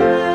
Música